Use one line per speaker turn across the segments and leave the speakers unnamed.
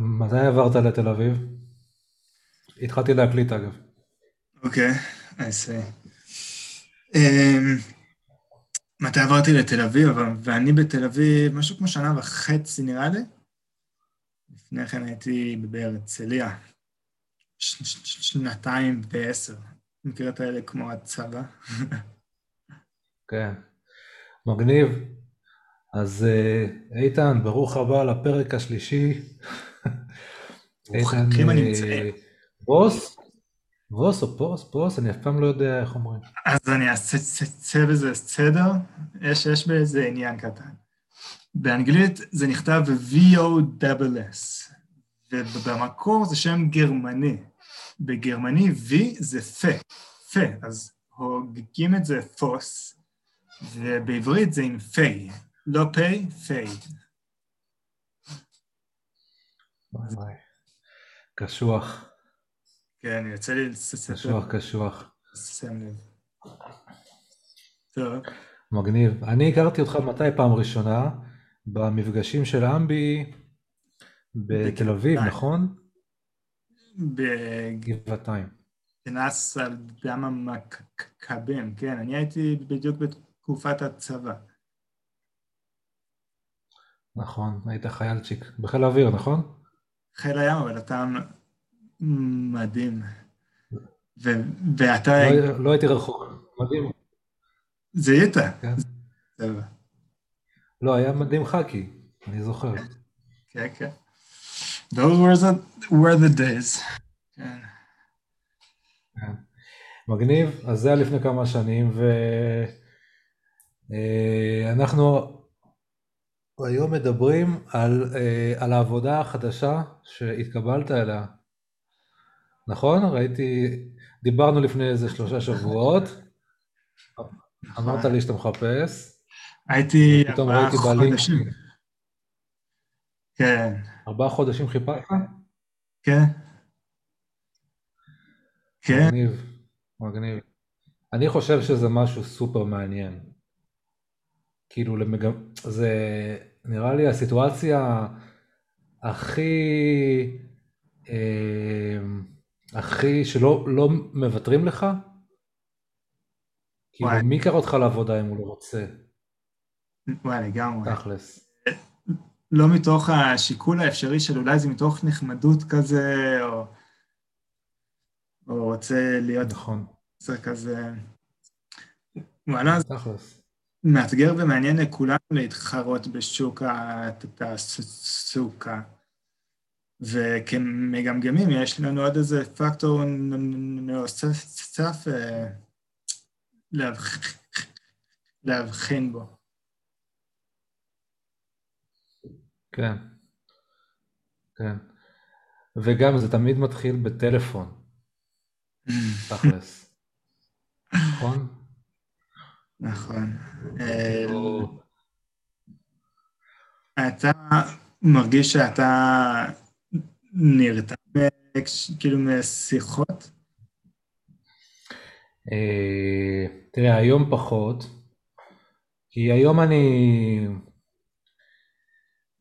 מתי עברת לתל אביב? התחלתי להקליט אגב.
אוקיי, I see. Um, מתי עברתי לתל אביב? ואני בתל אביב משהו כמו שנה וחצי נראה לי. לפני כן הייתי בהרצליה, שנתיים ועשר. מכיר את האלה כמו הצבא.
כן, מגניב. אז אה, איתן, ברוך הבא לפרק השלישי. איתן, אה, בוס? בוס או פוס? פוס? אני אף פעם לא יודע איך אומרים.
אז אני אעשה בזה סדר, יש, יש בזה עניין קטן. באנגלית זה נכתב V-O-S-S, ובמקור זה שם גרמני. בגרמני V זה פה, פה, אז הוגים את זה פוס, ובעברית זה עם פי, לא פי, פי.
קשוח.
כן, יוצא לי לספר.
קשוח, קשוח.
שים לב. טוב.
מגניב. אני הכרתי אותך מתי פעם ראשונה? במפגשים של אמבי בתל אביב, נכון? בגבעתיים.
כנס על דם המכבים, כן, אני הייתי בדיוק בתקופת הצבא.
נכון, היית חיילצ'יק. בחיל האוויר, נכון?
חיל הים, אבל אתה מדהים. ו- ואתה...
לא, לא הייתי רחוק, מדהים.
זה היית.
כן. לא, היה מדהים חאקי, אני זוכר.
כן, כן. Those were the, were the days. כן.
כן. מגניב, אז זה היה לפני כמה שנים, ואנחנו אה, היום מדברים על, אה, על העבודה החדשה שהתקבלת אליה. נכון? ראיתי, דיברנו לפני איזה שלושה שבועות, אמרת לי שאתה מחפש.
הייתי ארבעה חודשים. כן.
ארבעה חודשים חיפשת?
כן.
כן. מגניב, מגניב. אני חושב שזה משהו סופר מעניין. כאילו, למג... זה נראה לי הסיטואציה הכי, אה, הכי שלא לא מוותרים לך. כאילו, מי יקר אותך לעבודה אם הוא לא רוצה?
וואי, לגמרי.
תכלס.
לא מתוך השיקול האפשרי של אולי זה מתוך נחמדות כזה, או, או רוצה להיות...
נכון.
זה כזה... וואלה, זה מאתגר ומעניין לכולנו להתחרות בשוק התעסוקה. וכמגמגמים יש לנו עוד איזה פקטור נוסף אה, להבחין בו.
כן, כן. וגם זה תמיד מתחיל בטלפון, תכלס. נכון?
נכון. אתה מרגיש שאתה נרתע כאילו משיחות?
אה, תראה, היום פחות, כי היום אני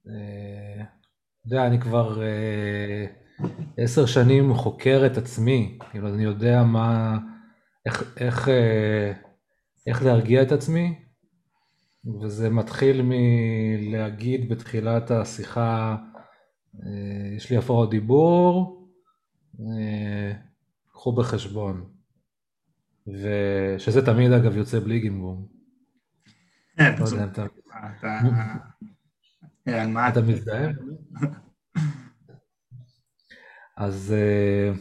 אה, אתה יודע, אני כבר אה, עשר שנים חוקר את עצמי, כאילו אני יודע מה, איך, איך, איך להרגיע את עצמי, וזה מתחיל מלהגיד בתחילת השיחה, יש לי הפרעות דיבור, קחו בחשבון. ושזה תמיד אגב יוצא בלי גמגום.
כן, לא
אתה מזדהה? אז... אה,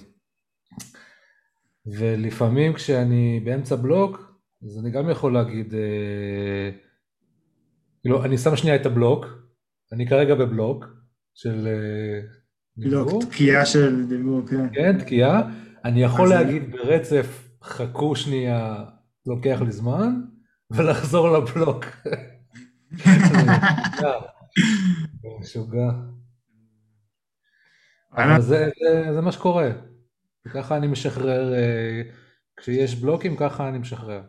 ולפעמים כשאני באמצע בלוק, אז אני גם יכול להגיד, אה, כאילו, אני שם שנייה את הבלוק, אני כרגע בבלוק של
אה, דיבור. תקיעה של דיבור, כן.
כן, תקיעה. אני יכול להגיד ברצף, חכו שנייה, לוקח לי זמן, ולחזור לבלוק. משוגע. אבל זה, זה, זה מה שקורה. ככה אני משחרר, אה, כשיש בלוקים ככה אני משחרר.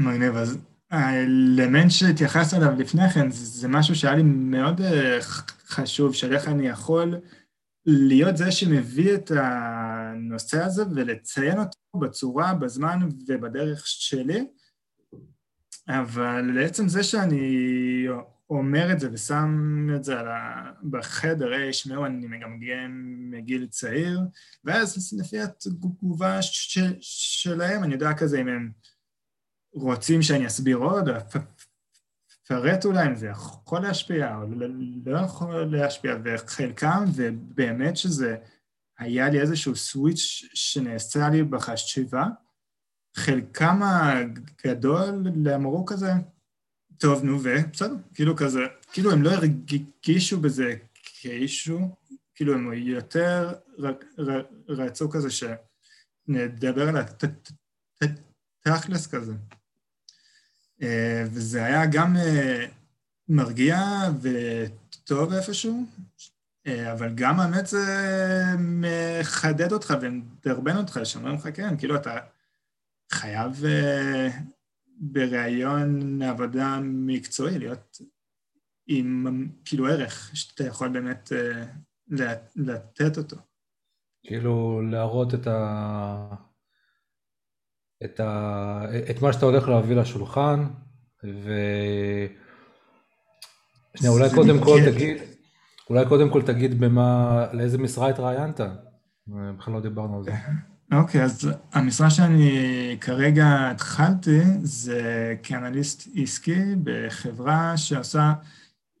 מגניב, אז האלמנט שהתייחסת אליו לפני כן, זה, זה משהו שהיה לי מאוד אה, חשוב, של איך אני יכול להיות זה שמביא את הנושא הזה ולציין אותו בצורה, בזמן ובדרך שלי, אבל לעצם זה שאני אומר את זה ושם את זה ה... בחדר, היי, שמעו, אני מגמגם מגיל צעיר, ואז לפי התגובה ש... שלהם, אני יודע כזה אם הם רוצים שאני אסביר עוד, אפרט אולי אם זה יכול להשפיע או לא, לא יכול להשפיע, וחלקם, ובאמת שזה היה לי איזשהו סוויץ' שנעשה לי בחשיבה, חלקם הגדול אמרו כזה, טוב, נו, ובסדר, כאילו כזה, כאילו הם לא הרגישו בזה כאישו, כאילו הם יותר רצו כזה שנדבר על התכלס כזה. אה, וזה היה גם אה, מרגיע וטוב איפשהו, אה, אבל גם האמת זה מחדד אותך ומדרבן אותך, שאומרים לך, כן, כאילו אתה חייב בראיון עבודה מקצועי להיות עם כאילו ערך שאתה יכול באמת לתת אותו.
כאילו להראות את ה... את, ה... את מה שאתה הולך להביא לשולחן, ו... שנייה, אולי קודם כל תגיד, אולי קודם כל תגיד במה, לאיזה משרה התראיינת? בכלל לא דיברנו על זה.
אוקיי, okay, אז המשרה שאני כרגע התחלתי זה כאנליסט עסקי בחברה שעושה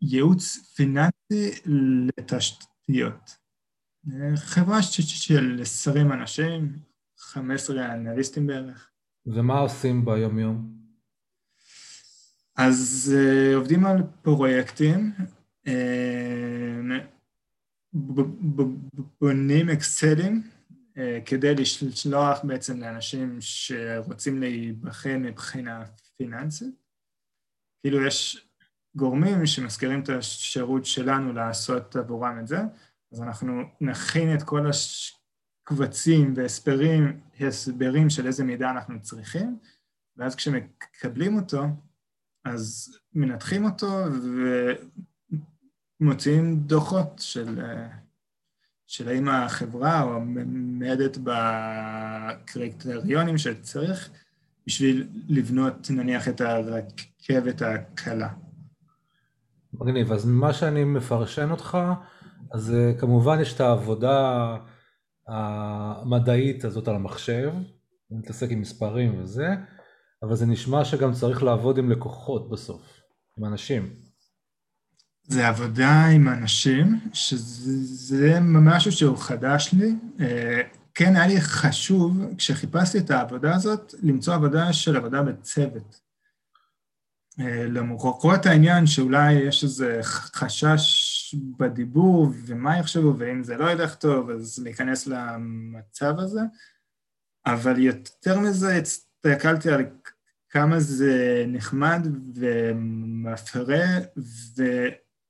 ייעוץ פיננסי לתשתיות. חברה של 20 אנשים, 15 אנליסטים בערך.
ומה עושים ביום-יום?
אז uh, עובדים על פרויקטים, uh, בונים אקסלים uh, כדי לשלוח בעצם לאנשים שרוצים להיבחן מבחינה פיננסית. כאילו יש גורמים שמזכירים את השירות שלנו לעשות עבורם את זה, אז אנחנו נכין את כל הש... קבצים והסברים, הסברים של איזה מידע אנחנו צריכים, ואז כשמקבלים אותו, אז מנתחים אותו ומוציאים דוחות של, של האם החברה עומדת בקריטריונים שצריך בשביל לבנות נניח את הרכבת הקלה.
מגניב, אז ממה שאני מפרשן אותך, אז אה, כמובן יש את העבודה המדעית הזאת על המחשב, מתעסק עם מספרים וזה, אבל זה נשמע שגם צריך לעבוד עם לקוחות בסוף, עם אנשים.
זה עבודה עם אנשים, שזה משהו שהוא חדש לי. אה, כן, היה לי חשוב, כשחיפשתי את העבודה הזאת, למצוא עבודה של עבודה בצוות. אה, למרות העניין שאולי יש איזה חשש בדיבור ומה יחשבו ואם זה לא ילך טוב אז להיכנס למצב הזה, אבל יותר מזה הסתכלתי על כמה זה נחמד ומפרה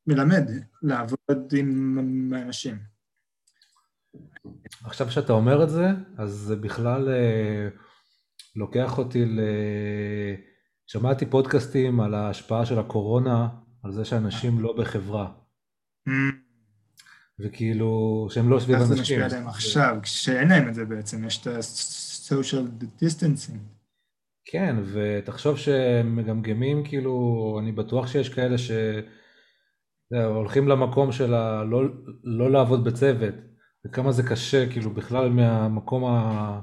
ומלמד לעבוד עם אנשים.
עכשיו שאתה אומר את זה, אז זה בכלל אה, לוקח אותי ל... שמעתי פודקאסטים על ההשפעה של הקורונה, על זה שאנשים לא בחברה. Mm. וכאילו, שהם לא סביב אנשים. איך
זה משפיע עליהם עכשיו, כשאין להם את זה בעצם, יש את ה-social distancing.
כן, ותחשוב שהם מגמגמים, כאילו, אני בטוח שיש כאלה ש... הולכים למקום של ה... לא, לא לעבוד בצוות, וכמה זה קשה, כאילו, בכלל מהמקום ה...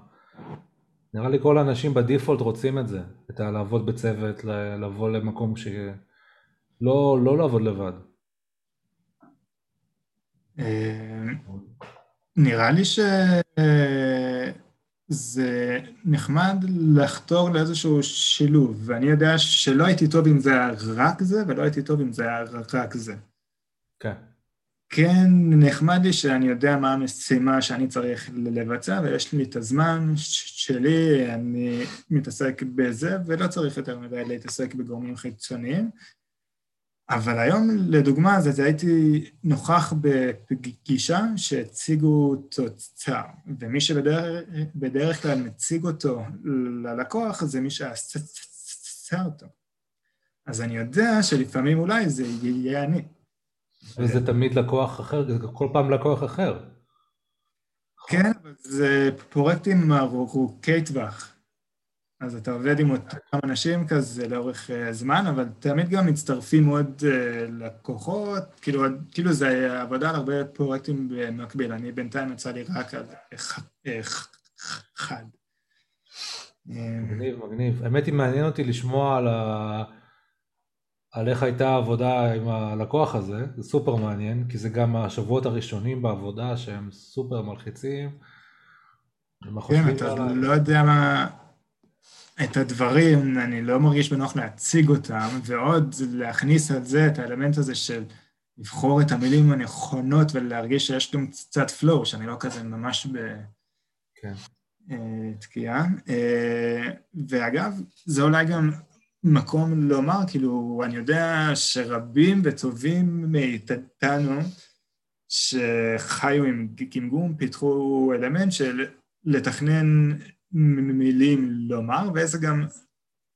נראה לי כל האנשים בדיפולט רוצים את זה, את הלעבוד בצוות, לבוא למקום ש... לא, לא לעבוד לבד.
אה, נראה לי שזה נחמד לחתור לאיזשהו שילוב, ואני יודע שלא הייתי טוב אם זה היה רק זה, ולא הייתי טוב אם זה היה רק זה.
כן.
כן נחמד לי שאני יודע מה המשימה שאני צריך לבצע ויש לי את הזמן שלי, אני מתעסק בזה ולא צריך יותר מדי להתעסק בגורמים חיצוניים. אבל היום, לדוגמה, זה, זה הייתי נוכח בפגישה שהציגו תוצר, ומי שבדרך כלל מציג אותו ללקוח זה מי שעשה אותו. אז אני יודע שלפעמים אולי זה יהיה אני.
וזה תמיד לקוח אחר, זה כל פעם לקוח אחר.
כן, אבל זה פרויקטים ארוכי טווח. אז אתה עובד עם אותם אנשים כזה לאורך אה, זמן, אבל תמיד גם מצטרפים עוד אה, לקוחות, כאילו, כאילו זה עבודה על הרבה פרויקטים במקביל, אני בינתיים יצא לי רק על אחד.
מגניב, מגניב. האמת היא מעניין אותי לשמוע על, ה... על איך הייתה העבודה עם הלקוח הזה, זה סופר מעניין, כי זה גם השבועות הראשונים בעבודה שהם סופר מלחיצים.
כן, אתה לא יודע מה... את הדברים, אני לא מרגיש בנוח להציג אותם, ועוד להכניס על זה את האלמנט הזה של לבחור את המילים הנכונות ולהרגיש שיש גם קצת פלואו, שאני לא כזה ממש בתקיעה. כן. אה, אה, ואגב, זה אולי גם מקום לומר, כאילו, אני יודע שרבים וטובים מאיתנו שחיו עם גמגום, פיתחו אלמנט של לתכנן מילים לומר, ואיזה גם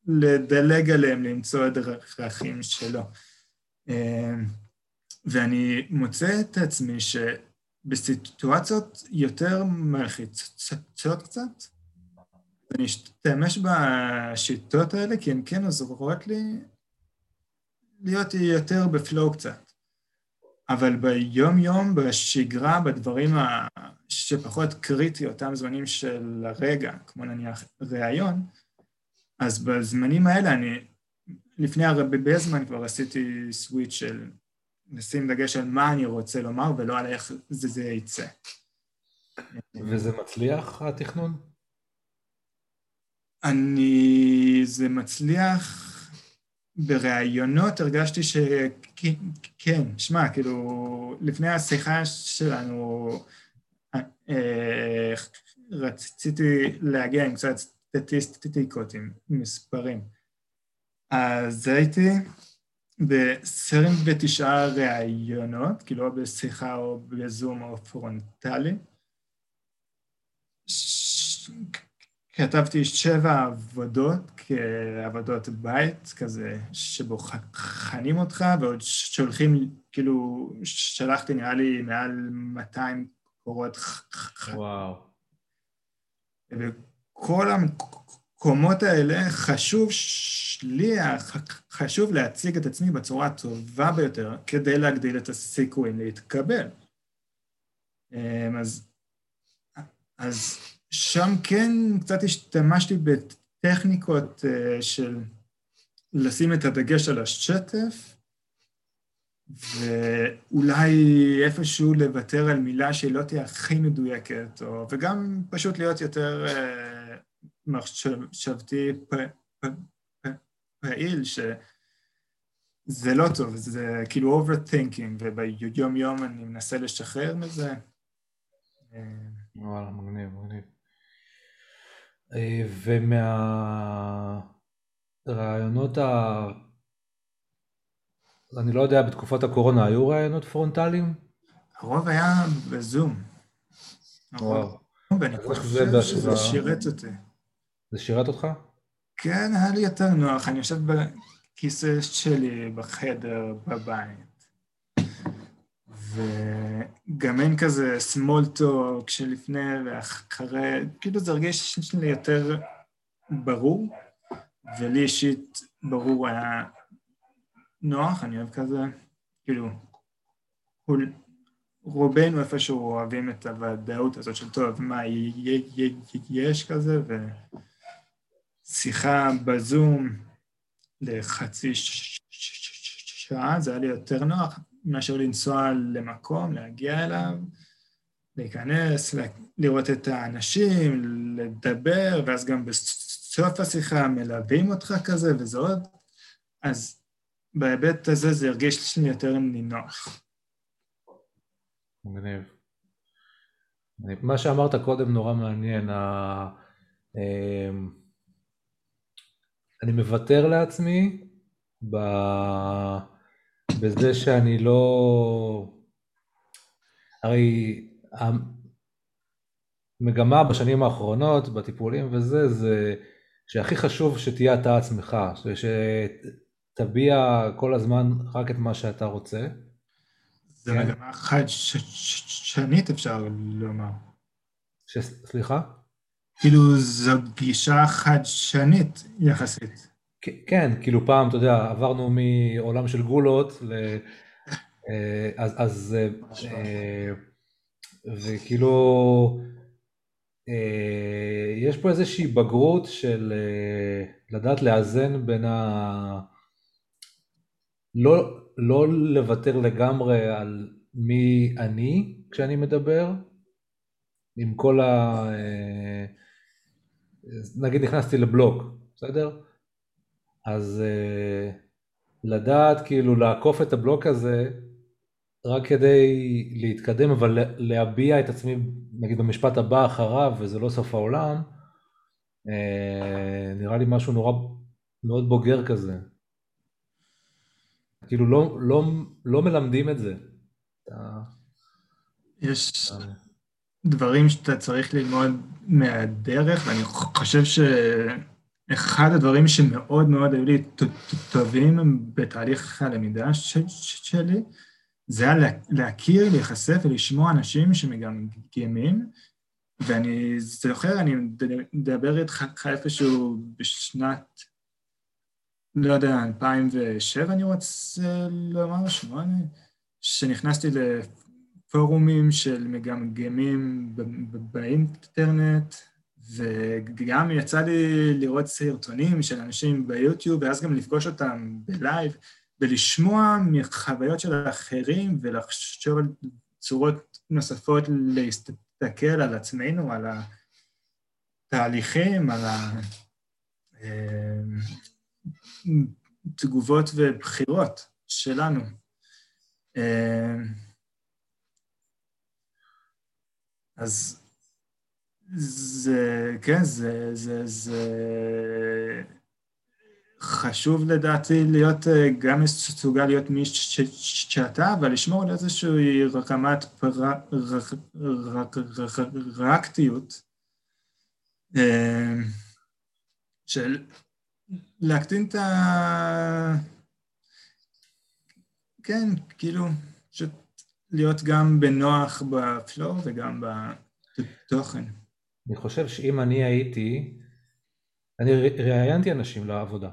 לדלג עליהם, למצוא את הדרכים שלו. אה, ואני מוצא את עצמי שבסיטואציות יותר מלחיצות קצת, אני אשתמש בשיטות האלה, כי הן כן עוזרות לי להיות יותר בפלואו קצת. אבל ביום-יום, בשגרה, בדברים שפחות קריטי, אותם זמנים של הרגע, כמו נניח ראיון, אז בזמנים האלה אני, לפני הרבה זמן כבר עשיתי סוויץ' של לשים דגש על מה אני רוצה לומר ולא על איך זה, זה יצא.
וזה מצליח, התכנון?
אני... זה מצליח... בראיונות הרגשתי שכן, שמע, כאילו, לפני השיחה שלנו רציתי להגיע עם קצת סטטיסטיקות, עם מספרים. אז הייתי ב-29 ראיונות, כאילו בשיחה או בזום או פרונטלי. כתבתי שבע עבודות כעבודות בית, כזה שבוחנים אותך, ועוד שולחים, כאילו, שלחתי נראה לי מעל 200 קורות
וואו.
וכל המקומות האלה חשוב לי, חשוב להציג את עצמי בצורה הטובה ביותר כדי להגדיל את הסיכויים להתקבל. אמ, אז, אז שם כן קצת השתמשתי בטכניקות אה, של לשים את הדגש על השטף, ואולי איפשהו לוותר על מילה שהיא לא תהיה הכי מדויקת, או, וגם פשוט להיות יותר uh, מחשבתי פעיל, שזה לא טוב, זה כאילו overthinking, וביום יום אני מנסה לשחרר מזה.
וואלה, מגניב, מגניב. אה, ומהרעיונות ה... אני לא יודע, בתקופת הקורונה היו רעיונות פרונטליים?
הרוב היה בזום.
וואו.
ואני חושב שזה שירת אותי.
זה שירת אותך?
כן, היה לי יותר נוח, אני יושב בכיסא שלי בחדר, בבית. וגם אין כזה small talk שלפני ואחרי, כאילו זה הרגיש לי יותר ברור, ולי אישית ברור היה נוח, אני אוהב כזה, כאילו, רובנו איפשהו אוהבים את הוודאות הזאת של טוב, מה יש כזה, ושיחה בזום לחצי שעה, זה היה לי יותר נוח מאשר לנסוע למקום, להגיע אליו, להיכנס, לראות את האנשים, לדבר, ואז גם בסוף השיחה מלווים אותך כזה, וזה עוד, אז בהיבט הזה זה הרגיש לי יותר נינוח.
מגניב. מה שאמרת קודם נורא מעניין, אמ, אני מוותר לעצמי בזה שאני לא... הרי המגמה בשנים האחרונות, בטיפולים וזה, זה שהכי חשוב שתהיה אתה עצמך, תביע כל הזמן רק את מה שאתה רוצה.
זה כן. מגמה חדשנית אפשר לומר.
ש... סליחה?
כאילו זו גישה חדשנית יחסית.
כן, כאילו פעם, אתה יודע, עברנו מעולם של גולות ל... אה, אז, אז אה, וכאילו, אה, יש פה איזושהי בגרות של לדעת לאזן בין ה... לא, לא לוותר לגמרי על מי אני כשאני מדבר, עם כל ה... נגיד נכנסתי לבלוג, בסדר? אז לדעת כאילו לעקוף את הבלוק הזה רק כדי להתקדם, אבל להביע את עצמי, נגיד במשפט הבא אחריו, וזה לא סוף העולם, אה, נראה לי משהו נורא, מאוד בוגר כזה. כאילו לא, לא, לא מלמדים את זה.
יש דברים שאתה צריך ללמוד מהדרך, ואני חושב שאחד הדברים שמאוד מאוד היו לי טובים בתהליך הלמידה שלי, זה היה להכיר, להיחשף ולשמוע אנשים שמגמגמים, ואני זוכר, אני מדבר איתך איפשהו בשנת, לא יודע, 2007 אני רוצה לומר, שמונה, שנכנסתי לפורומים של מגמגמים באינטרנט, וגם יצא לי לראות סרטונים של אנשים ביוטיוב, ואז גם לפגוש אותם בלייב, ולשמוע מחוויות של אחרים ולחשוב על צורות נוספות להסתכל על עצמנו, על התהליכים, על התגובות אה, ובחירות שלנו. אה, אז זה, כן, זה, זה, זה חשוב לדעתי להיות, אה, גם מסוגל להיות מי שאתה, אבל לשמור על איזושהי רקמת פרקטיות אה, של להקטין את ה... כן, כאילו, פשוט להיות גם בנוח בפלואו וגם בתוכן.
אני חושב שאם אני הייתי, אני ראיינתי אנשים לעבודה.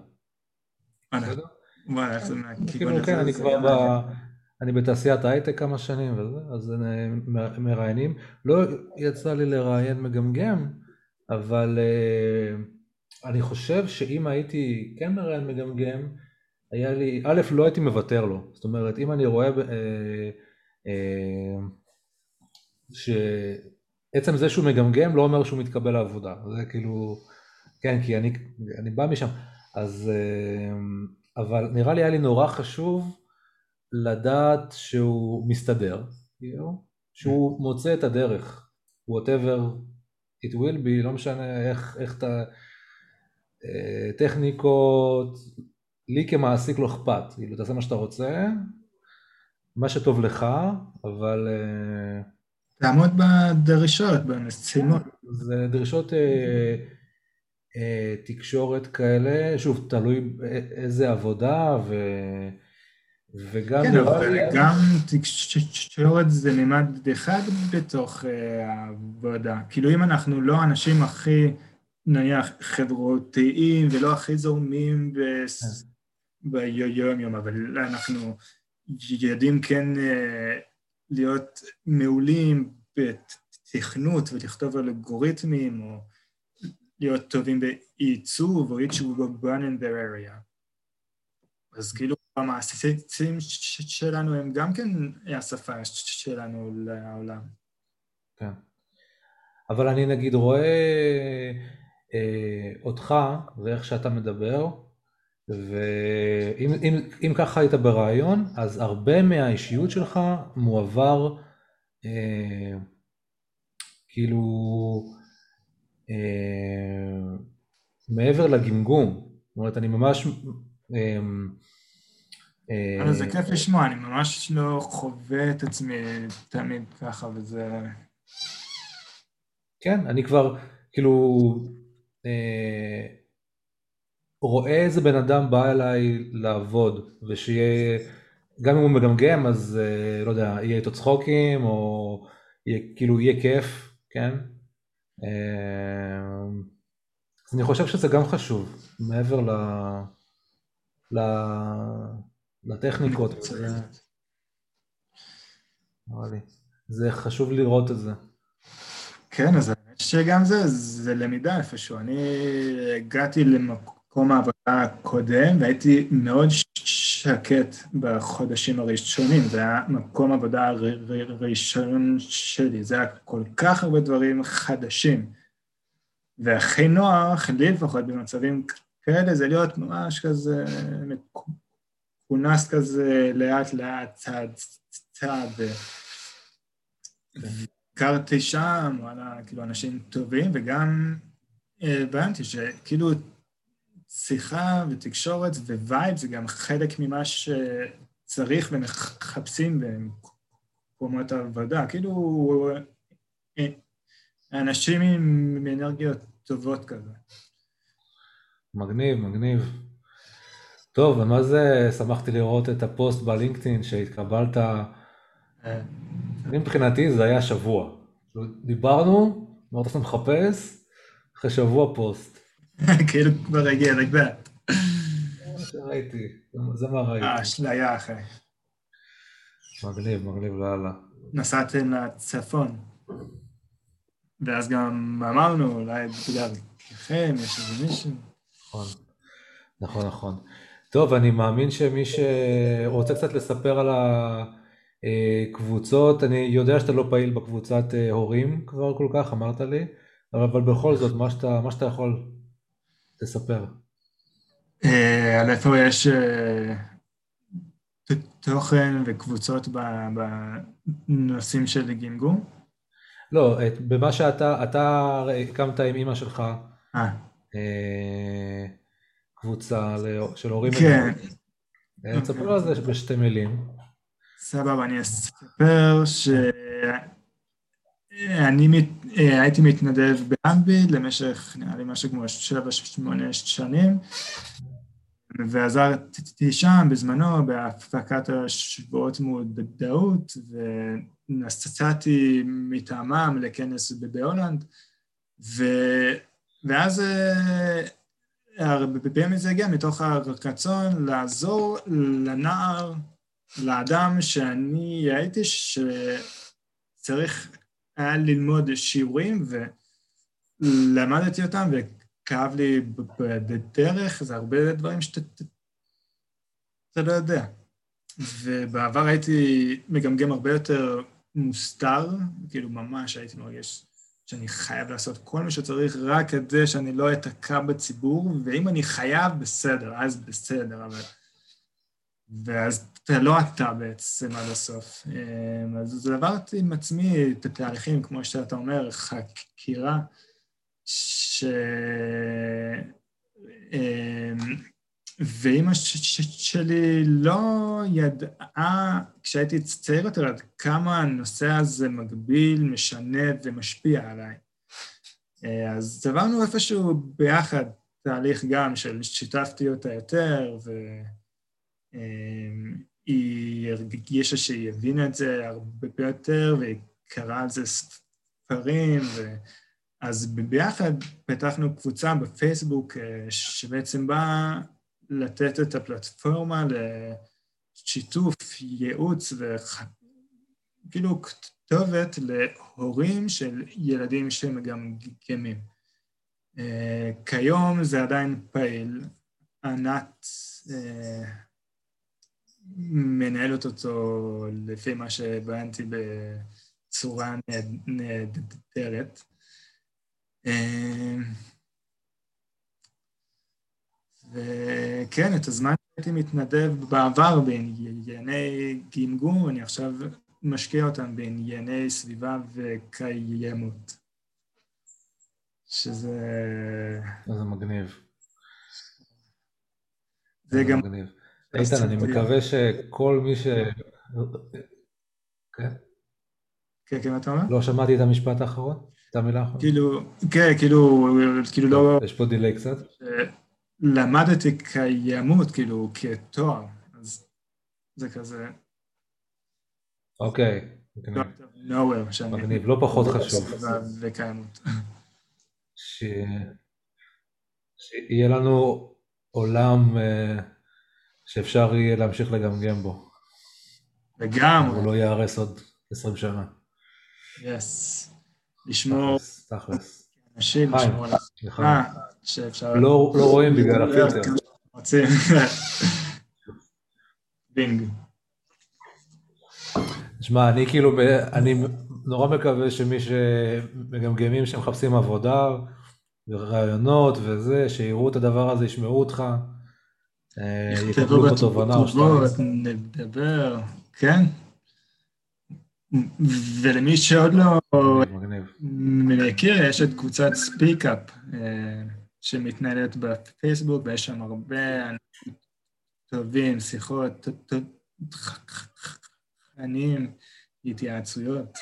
וואלה, איך זה
מהכיוון הזה? כן, אני כבר ב... אני בתעשיית ההייטק כמה שנים וזה, אז מראיינים. לא יצא לי לראיין מגמגם, אבל uh, אני חושב שאם הייתי כן מראיין מגמגם, היה לי, א', לא הייתי מוותר לו. זאת אומרת, אם אני רואה uh, uh, שעצם זה שהוא מגמגם לא אומר שהוא מתקבל לעבודה. זה כאילו, כן, כי אני, אני בא משם. אז, אמ, אבל נראה לי היה לי נורא חשוב לדעת שהוא מסתדר, שהוא מוצא את הדרך, whatever it will be, לא משנה איך, איך אתה, אה, טכניקות, לי כמעסיק לא אכפת, כאילו תעשה מה שאתה רוצה, מה שטוב לך, אבל... אה,
תעמוד בדרישות, במשימות.
זה דרישות אה, אה, תקשורת כאלה, שוב, תלוי איזה עבודה ו... וגם...
כן, אבל גם תקשורת זה מימד אחד בתוך אה, העבודה. כאילו אם אנחנו לא האנשים הכי, נניח, חברותיים ולא הכי זורמים ב... ביום יום, אבל אנחנו יודעים כן אה, להיות מעולים בתכנות ולכתוב אלגוריתמים או להיות טובים בעיצוב או עיצוב בבון in their area. אז כאילו המעשים שלנו הם גם כן השפה שלנו לעולם.
כן. אבל אני נגיד רואה אה, אותך ואיך שאתה מדבר, ואם אם, אם ככה היית ברעיון, אז הרבה מהאישיות שלך מועבר אה, כאילו אה, מעבר לגמגום, זאת אומרת אני ממש... אה,
אה, זה כיף לשמוע, אני ממש לא חווה את עצמי תמיד ככה וזה...
כן, אני כבר כאילו רואה איזה בן אדם בא אליי לעבוד ושיהיה, גם אם הוא מגמגם אז לא יודע, יהיה איתו צחוקים או יהיה, כאילו יהיה כיף, כן? אה, אז אני חושב שזה גם חשוב, מעבר ל... ל... לטכניקות. זה חשוב לראות את זה.
כן, אז האמת שגם זה, זה למידה איפשהו. אני הגעתי למקום העבודה הקודם והייתי מאוד שקט בחודשים הראשונים, זה היה מקום עבודה הראשון שלי, זה היה כל כך הרבה דברים חדשים. והכי נוח, לי לפחות במצבים כאלה, זה להיות ממש כזה מכונס כזה לאט לאט, צעד צעד. הכרתי שם, וואלה, כאילו אנשים טובים, וגם הבנתי שכאילו שיחה ותקשורת vibe זה גם חלק ממה שצריך ומחפשים במקומות העבודה. כאילו, אנשים עם אנרגיות טובות כזה.
מגניב, מגניב. טוב, ומה זה, שמחתי לראות את הפוסט בלינקדאין שהתקבלת. אני מבחינתי זה היה שבוע. דיברנו, אמרת שאתה מחפש, אחרי שבוע פוסט.
כאילו כבר הגיע לגבעת.
ראיתי, זה מה ראיתי.
אה, אשליה אחי.
מגניב, מגניב לאללה.
נסעתם לצפון. ואז גם אמרנו, אולי בגלל לכם, יש איזה מישהו.
נכון, נכון, נכון. טוב, אני מאמין שמי שרוצה קצת לספר על הקבוצות, אני יודע שאתה לא פעיל בקבוצת אה, הורים כבר כל כך, אמרת לי, אבל בכל זאת, מה שאתה, מה שאתה יכול, תספר.
אה, על איפה יש אה, תוכן וקבוצות בנושאים של גינגום?
לא, במה שאתה, אתה הקמת עם אימא שלך אה. קבוצה של הורים.
כן.
תספר על זה בשתי מילים.
סבבה, אני אספר שאני הייתי מתנדב באנבי למשך נראה לי משהו כמו שבע, שמונה שנים. ועזרתי שם בזמנו בהפקת השבועות מודעות ונסעתי מטעמם לכנס בהולנד ו... ואז אה, הרבה מזה הגיע מתוך הרצון לעזור לנער, לאדם שאני הייתי שצריך היה ללמוד שיעורים ולמדתי אותם וכאב לי בדרך, זה הרבה דברים שאתה לא יודע. ובעבר הייתי מגמגם הרבה יותר מוסתר, כאילו ממש הייתי מרגיש שאני חייב לעשות כל מה שצריך רק כדי שאני לא אתקע בציבור, ואם אני חייב, בסדר, אז בסדר, אבל... ואז אתה לא אתה בעצם עד הסוף. אמ, אז עברתי עם עצמי את התהליכים, כמו שאתה אומר, חקירה, ש... אמ, ואימא שלי לא ידעה, כשהייתי צעיר יותר, עד כמה הנושא הזה מגביל, משנה ומשפיע עליי. אה, אז עברנו איפשהו ביחד תהליך גם של שיתפתי אותה יותר, והיא הרגישה שהיא הבינה את זה הרבה יותר, והיא קראה על זה ספרים, ו... אז ביחד פתחנו קבוצה בפייסבוק אה, שבעצם באה לתת את הפלטפורמה לשיתוף, ייעוץ וכאילו כתובת להורים של ילדים שמגמגמים. אה, כיום זה עדיין פעיל, ענת אה, מנהלת אותו לפי מה שהבנתי בצורה נהדרת. וכן, את הזמן שהייתי מתנדב בעבר בענייני גמגום, אני עכשיו משקיע אותם בענייני סביבה וקיימות. שזה...
זה מגניב.
זה גם...
מגניב. איתן, אני מקווה שכל מי ש...
כן? כן, כן, אתה אומר?
לא שמעתי את המשפט האחרון? את המילה האחרונה?
כאילו, כן, כאילו, כאילו לא...
יש פה דיליי קצת.
למדתי קיימות, כאילו, כתואר, אז זה כזה...
אוקיי.
מגניב, לא פחות חשוב.
וקיימות. שיהיה לנו עולם אה, שאפשר יהיה להמשיך לגמגם בו.
לגמרי.
הוא לא ייהרס עוד 20 שנה.
יס. לשמור
תכלס.
אנשים, לשמור על. הסביבה, שאפשר...
לא לא רואים בגלל הפילטר.
רוצים. בינג.
שמע, אני כאילו, אני נורא מקווה שמי שמגמגמים שמחפשים עבודה ורעיונות וזה, שיראו את הדבר הזה, ישמעו אותך, אה, יקבלו פה תובנה או שתיים.
נדבר, כן. ולמי שעוד לא. מכיר, יש את קבוצת ספיק-אפ שמתנהלת בפייסבוק, ויש שם הרבה טובים, שיחות, תכנים, התייעצויות.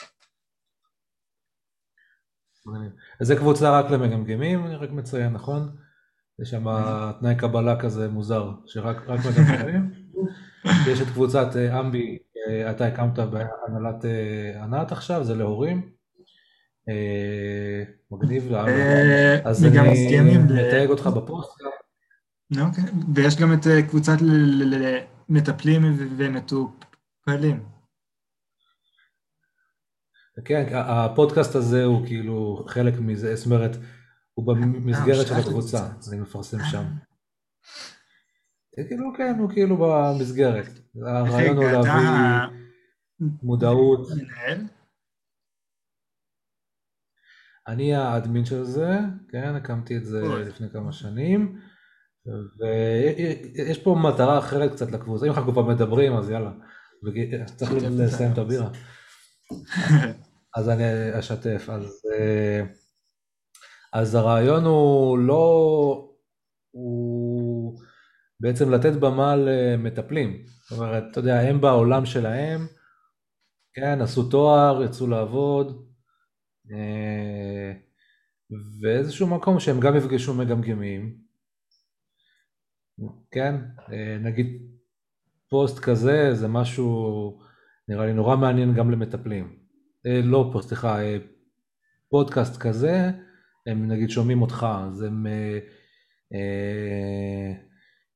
אז זה קבוצה רק למגמגמים, אני רק מציין, נכון? יש שם תנאי קבלה כזה מוזר, שרק רק מגמגמים. יש את קבוצת אה, אמבי, אה, אתה הקמת בהנהלת אה, ענת עכשיו, זה להורים. אה, מגניב.
אה,
אז אני מתייג אותך בפוסט.
אוקיי, ויש גם את אה, קבוצת ו- ומטופלים.
כן, הפודקאסט הזה הוא כאילו חלק מזה, זאת אומרת, הוא במסגרת של
שייך
הקבוצה. אני מפרסם שם. כאילו, כן, הוא כאילו במסגרת. הרעיון הוא להביא מודעות. אני האדמין של זה, כן, הקמתי את זה. לפני כמה שנים, ויש פה מטרה אחרת קצת לקבוצה, אם אנחנו כבר מדברים, אז יאללה, צריך לסיים את. הבירה. אז אני אשתף. אז, אה, אז הרעיון הוא לא, הוא בעצם לתת במה למטפלים. זאת אומרת, אתה יודע, הם בעולם שלהם, כן, עשו תואר, יצאו לעבוד, אה, ואיזשהו מקום שהם גם יפגשו מגמגמים, כן, אה, נגיד פוסט כזה זה משהו נראה לי נורא מעניין גם למטפלים. אה, לא פוסט, סליחה, פודקאסט כזה, הם נגיד שומעים אותך, אז הם אה, אה,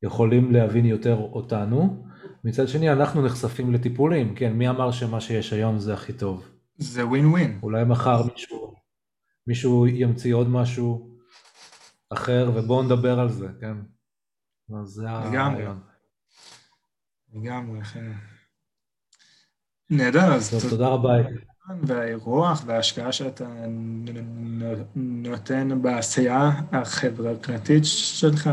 יכולים להבין יותר אותנו. מצד שני, אנחנו נחשפים לטיפולים, כן, מי אמר שמה שיש היום זה הכי טוב?
זה ווין ווין.
אולי מחר מישהו, מישהו ימציא עוד משהו אחר, ובואו נדבר על זה, כן? אז זה
לגמרי.
הרעיון.
לגמרי, אחי. נהדר, אז
טוב, תודה רבה.
והאירוח וההשקעה שאתה נותן בעשייה החברתית שלך.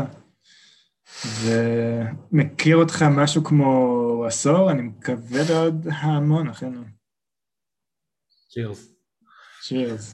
ומכיר אותך משהו כמו עשור, אני מקווה לעוד המון, אחינו.
צ'ירס.
צ'ירס.